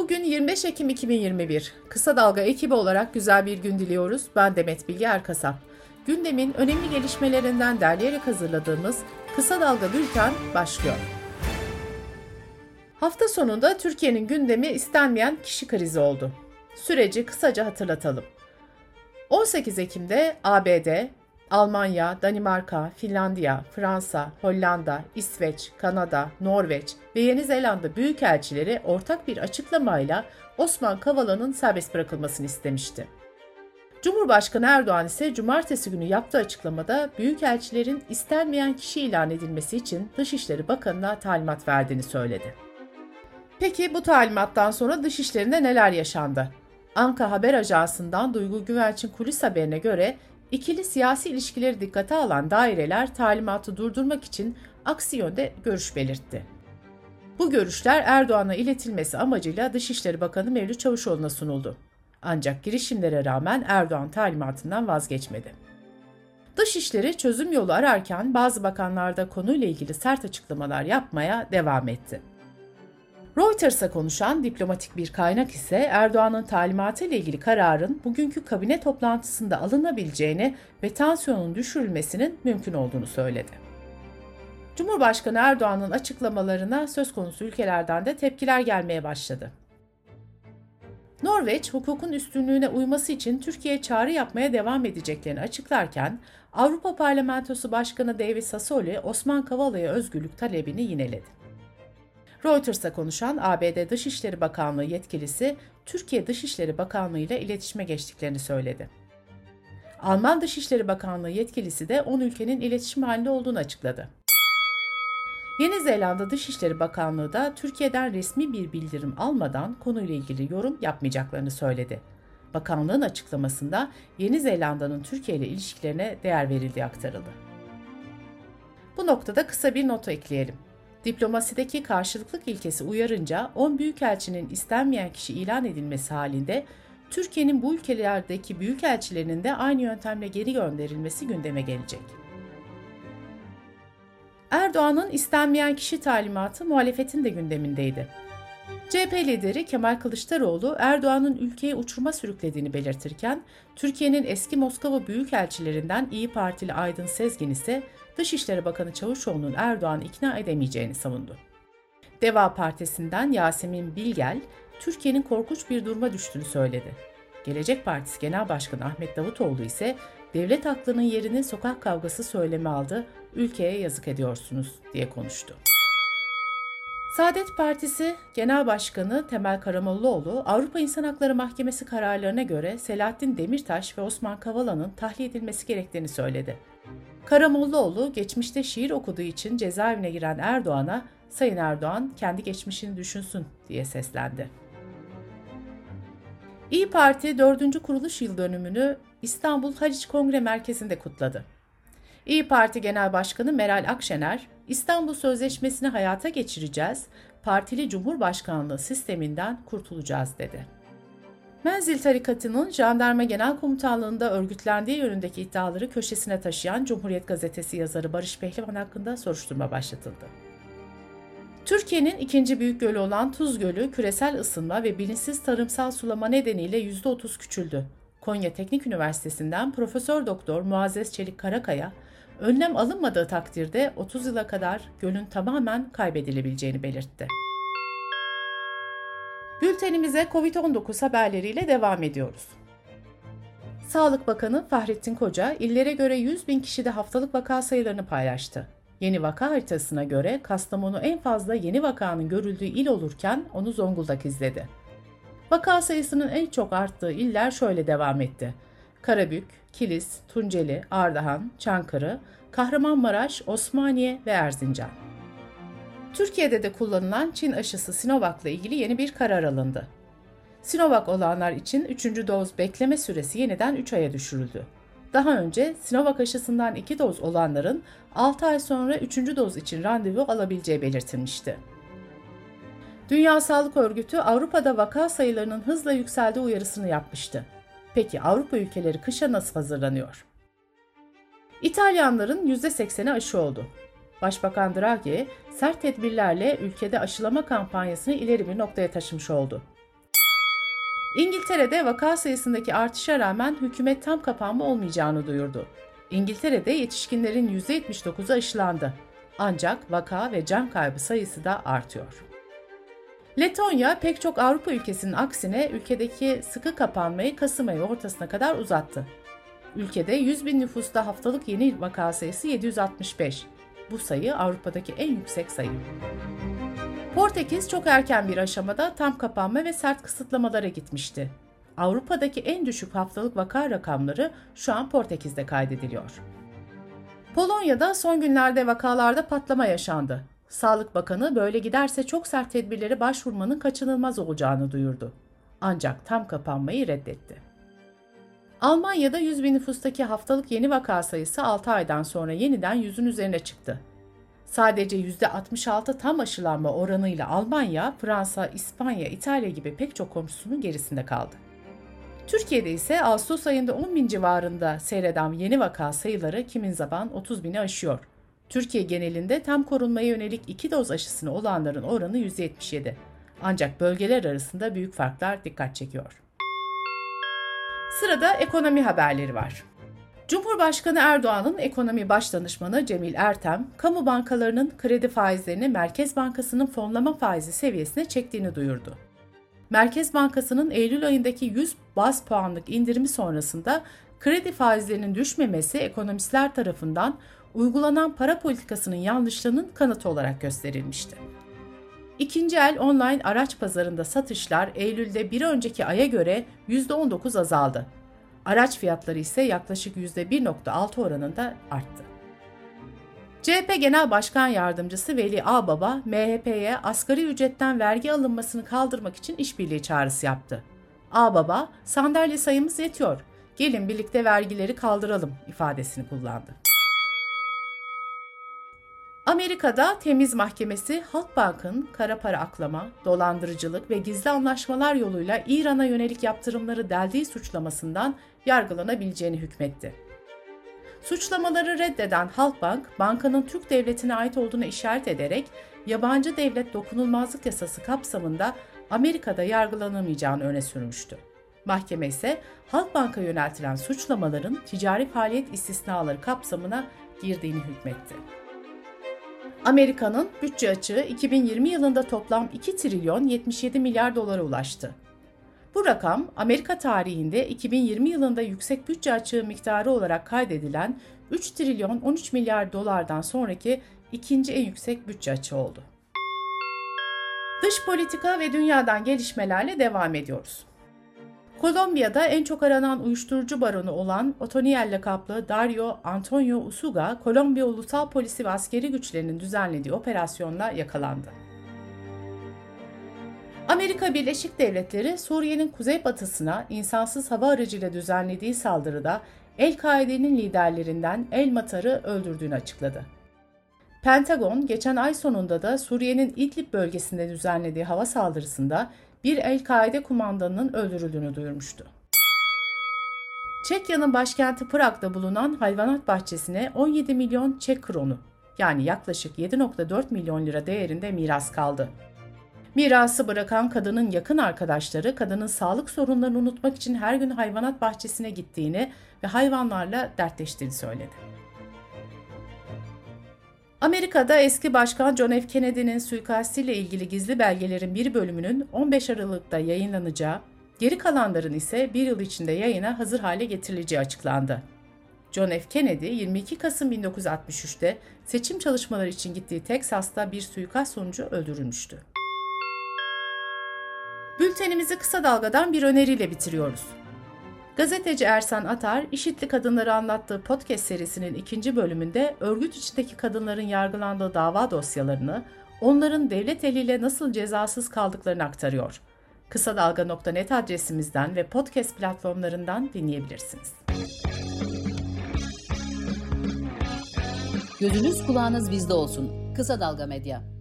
Bugün 25 Ekim 2021. Kısa Dalga ekibi olarak güzel bir gün diliyoruz. Ben Demet Bilge Erkasap. Gündemin önemli gelişmelerinden derleyerek hazırladığımız Kısa Dalga Bülten başlıyor. Hafta sonunda Türkiye'nin gündemi istenmeyen kişi krizi oldu. Süreci kısaca hatırlatalım. 18 Ekim'de ABD, Almanya, Danimarka, Finlandiya, Fransa, Hollanda, İsveç, Kanada, Norveç ve Yeni Zelanda büyükelçileri ortak bir açıklamayla Osman Kavala'nın serbest bırakılmasını istemişti. Cumhurbaşkanı Erdoğan ise cumartesi günü yaptığı açıklamada büyükelçilerin istenmeyen kişi ilan edilmesi için Dışişleri Bakanı'na talimat verdiğini söyledi. Peki bu talimattan sonra Dışişleri'nde neler yaşandı? Anka Haber Ajansı'ndan Duygu Güvenç'in kulis haberine göre ikili siyasi ilişkileri dikkate alan daireler talimatı durdurmak için aksi yönde görüş belirtti. Bu görüşler Erdoğan'a iletilmesi amacıyla Dışişleri Bakanı Mevlüt Çavuşoğlu'na sunuldu. Ancak girişimlere rağmen Erdoğan talimatından vazgeçmedi. Dışişleri çözüm yolu ararken bazı bakanlar da konuyla ilgili sert açıklamalar yapmaya devam etti. Reuters'a konuşan diplomatik bir kaynak ise Erdoğan'ın talimatı ile ilgili kararın bugünkü kabine toplantısında alınabileceğini ve tansiyonun düşürülmesinin mümkün olduğunu söyledi. Cumhurbaşkanı Erdoğan'ın açıklamalarına söz konusu ülkelerden de tepkiler gelmeye başladı. Norveç, hukukun üstünlüğüne uyması için Türkiye'ye çağrı yapmaya devam edeceklerini açıklarken, Avrupa Parlamentosu Başkanı David Sassoli, Osman Kavala'ya özgürlük talebini yineledi. Reuters'a konuşan ABD Dışişleri Bakanlığı yetkilisi Türkiye Dışişleri Bakanlığı ile iletişime geçtiklerini söyledi. Alman Dışişleri Bakanlığı yetkilisi de 10 ülkenin iletişim halinde olduğunu açıkladı. Yeni Zelanda Dışişleri Bakanlığı da Türkiye'den resmi bir bildirim almadan konuyla ilgili yorum yapmayacaklarını söyledi. Bakanlığın açıklamasında Yeni Zelanda'nın Türkiye ile ilişkilerine değer verildiği aktarıldı. Bu noktada kısa bir not ekleyelim. Diplomasideki karşılıklık ilkesi uyarınca 10 büyükelçinin istenmeyen kişi ilan edilmesi halinde Türkiye'nin bu ülkelerdeki büyükelçilerinin de aynı yöntemle geri gönderilmesi gündeme gelecek. Erdoğan'ın istenmeyen kişi talimatı muhalefetin de gündemindeydi. CHP lideri Kemal Kılıçdaroğlu Erdoğan'ın ülkeyi uçurma sürüklediğini belirtirken, Türkiye'nin eski Moskova büyükelçilerinden İyi Partili Aydın Sezgin ise Dışişleri Bakanı Çavuşoğlu'nun Erdoğan'ı ikna edemeyeceğini savundu. Deva Partisi'nden Yasemin Bilgel, Türkiye'nin korkunç bir duruma düştüğünü söyledi. Gelecek Partisi Genel Başkanı Ahmet Davutoğlu ise devlet aklının yerini sokak kavgası söylemi aldı, ülkeye yazık ediyorsunuz diye konuştu. Saadet Partisi Genel Başkanı Temel Karamollaoğlu, Avrupa İnsan Hakları Mahkemesi kararlarına göre Selahattin Demirtaş ve Osman Kavala'nın tahliye edilmesi gerektiğini söyledi. Karamollaoğlu geçmişte şiir okuduğu için cezaevine giren Erdoğan'a Sayın Erdoğan kendi geçmişini düşünsün diye seslendi. İyi Parti 4. kuruluş yıl dönümünü İstanbul Haliç Kongre Merkezi'nde kutladı. İyi Parti Genel Başkanı Meral Akşener, İstanbul Sözleşmesi'ni hayata geçireceğiz, partili cumhurbaşkanlığı sisteminden kurtulacağız dedi. Menzil tarikatının jandarma genel komutanlığında örgütlendiği yönündeki iddiaları köşesine taşıyan Cumhuriyet Gazetesi yazarı Barış Pehlivan hakkında soruşturma başlatıldı. Türkiye'nin ikinci büyük gölü olan Tuz Gölü küresel ısınma ve bilinçsiz tarımsal sulama nedeniyle %30 küçüldü. Konya Teknik Üniversitesi'nden Profesör Doktor Muazzez Çelik Karakaya, önlem alınmadığı takdirde 30 yıla kadar gölün tamamen kaybedilebileceğini belirtti. Bültenimize COVID-19 haberleriyle devam ediyoruz. Sağlık Bakanı Fahrettin Koca, illere göre 100 bin kişide haftalık vaka sayılarını paylaştı. Yeni vaka haritasına göre Kastamonu en fazla yeni vakanın görüldüğü il olurken onu Zonguldak izledi. Vaka sayısının en çok arttığı iller şöyle devam etti. Karabük, Kilis, Tunceli, Ardahan, Çankırı, Kahramanmaraş, Osmaniye ve Erzincan. Türkiye'de de kullanılan Çin aşısı Sinovac'la ilgili yeni bir karar alındı. Sinovac olanlar için 3. doz bekleme süresi yeniden 3 aya düşürüldü. Daha önce Sinovac aşısından 2 doz olanların 6 ay sonra 3. doz için randevu alabileceği belirtilmişti. Dünya Sağlık Örgütü Avrupa'da vaka sayılarının hızla yükseldiği uyarısını yapmıştı. Peki Avrupa ülkeleri kışa nasıl hazırlanıyor? İtalyanların %80'i aşı oldu. Başbakan Draghi sert tedbirlerle ülkede aşılama kampanyasını ileri bir noktaya taşımış oldu. İngiltere'de vaka sayısındaki artışa rağmen hükümet tam kapanma olmayacağını duyurdu. İngiltere'de yetişkinlerin %79'u aşılandı. Ancak vaka ve can kaybı sayısı da artıyor. Letonya pek çok Avrupa ülkesinin aksine ülkedeki sıkı kapanmayı Kasım ayı ortasına kadar uzattı. Ülkede 100 bin nüfusta haftalık yeni vaka sayısı 765. Bu sayı Avrupa'daki en yüksek sayı. Portekiz çok erken bir aşamada tam kapanma ve sert kısıtlamalara gitmişti. Avrupa'daki en düşük haftalık vaka rakamları şu an Portekiz'de kaydediliyor. Polonya'da son günlerde vakalarda patlama yaşandı. Sağlık Bakanı böyle giderse çok sert tedbirlere başvurmanın kaçınılmaz olacağını duyurdu. Ancak tam kapanmayı reddetti. Almanya'da 100 bin nüfustaki haftalık yeni vaka sayısı 6 aydan sonra yeniden yüzün üzerine çıktı. Sadece %66 tam aşılanma oranıyla Almanya, Fransa, İspanya, İtalya gibi pek çok komşusunun gerisinde kaldı. Türkiye'de ise Ağustos ayında 10 bin civarında seyreden yeni vaka sayıları kimin zaman 30 bini aşıyor. Türkiye genelinde tam korunmaya yönelik iki doz aşısını olanların oranı %77. Ancak bölgeler arasında büyük farklar dikkat çekiyor. Sırada ekonomi haberleri var. Cumhurbaşkanı Erdoğan'ın ekonomi başdanışmanı Cemil Ertem, kamu bankalarının kredi faizlerini Merkez Bankası'nın fonlama faizi seviyesine çektiğini duyurdu. Merkez Bankası'nın Eylül ayındaki 100 baz puanlık indirimi sonrasında kredi faizlerinin düşmemesi ekonomistler tarafından uygulanan para politikasının yanlışlığının kanıtı olarak gösterilmişti. İkinci el online araç pazarında satışlar Eylül'de bir önceki aya göre %19 azaldı. Araç fiyatları ise yaklaşık %1.6 oranında arttı. CHP Genel Başkan Yardımcısı Veli Ağbaba, MHP'ye asgari ücretten vergi alınmasını kaldırmak için işbirliği çağrısı yaptı. Ağbaba, sandalye sayımız yetiyor, gelin birlikte vergileri kaldıralım ifadesini kullandı. Amerika'da Temiz Mahkemesi Halkbank'ın kara para aklama, dolandırıcılık ve gizli anlaşmalar yoluyla İran'a yönelik yaptırımları deldiği suçlamasından yargılanabileceğini hükmetti. Suçlamaları reddeden Halkbank, bankanın Türk devletine ait olduğunu işaret ederek yabancı devlet dokunulmazlık yasası kapsamında Amerika'da yargılanamayacağını öne sürmüştü. Mahkeme ise Halkbank'a yöneltilen suçlamaların ticari faaliyet istisnaları kapsamına girdiğini hükmetti. Amerika'nın bütçe açığı 2020 yılında toplam 2 trilyon 77 milyar dolara ulaştı. Bu rakam Amerika tarihinde 2020 yılında yüksek bütçe açığı miktarı olarak kaydedilen 3 trilyon 13 milyar dolardan sonraki ikinci en yüksek bütçe açığı oldu. Dış politika ve dünyadan gelişmelerle devam ediyoruz. Kolombiya'da en çok aranan uyuşturucu baronu olan Otoniel lakaplı Dario Antonio Usuga, Kolombiya Ulusal Polisi ve askeri güçlerinin düzenlediği operasyonla yakalandı. Amerika Birleşik Devletleri Suriye'nin kuzeybatısına insansız hava aracıyla düzenlediği saldırıda El-Kaide'nin liderlerinden El Matar'ı öldürdüğünü açıkladı. Pentagon geçen ay sonunda da Suriye'nin İdlib bölgesinde düzenlediği hava saldırısında bir El-Kaide kumandanının öldürüldüğünü duyurmuştu. Çekya'nın başkenti Prag'da bulunan hayvanat bahçesine 17 milyon Çek kronu yani yaklaşık 7.4 milyon lira değerinde miras kaldı. Mirası bırakan kadının yakın arkadaşları kadının sağlık sorunlarını unutmak için her gün hayvanat bahçesine gittiğini ve hayvanlarla dertleştiğini söyledi. Amerika'da eski başkan John F. Kennedy'nin suikastiyle ilgili gizli belgelerin bir bölümünün 15 Aralık'ta yayınlanacağı, geri kalanların ise bir yıl içinde yayına hazır hale getirileceği açıklandı. John F. Kennedy 22 Kasım 1963'te seçim çalışmaları için gittiği Teksas'ta bir suikast sonucu öldürülmüştü. Bültenimizi kısa dalgadan bir öneriyle bitiriyoruz. Gazeteci Ersan Atar, İşitli Kadınları anlattığı podcast serisinin ikinci bölümünde örgüt içindeki kadınların yargılandığı dava dosyalarını, onların devlet eliyle nasıl cezasız kaldıklarını aktarıyor. Kısa Dalga.net adresimizden ve podcast platformlarından dinleyebilirsiniz. Gözünüz kulağınız bizde olsun. Kısa Dalga Medya.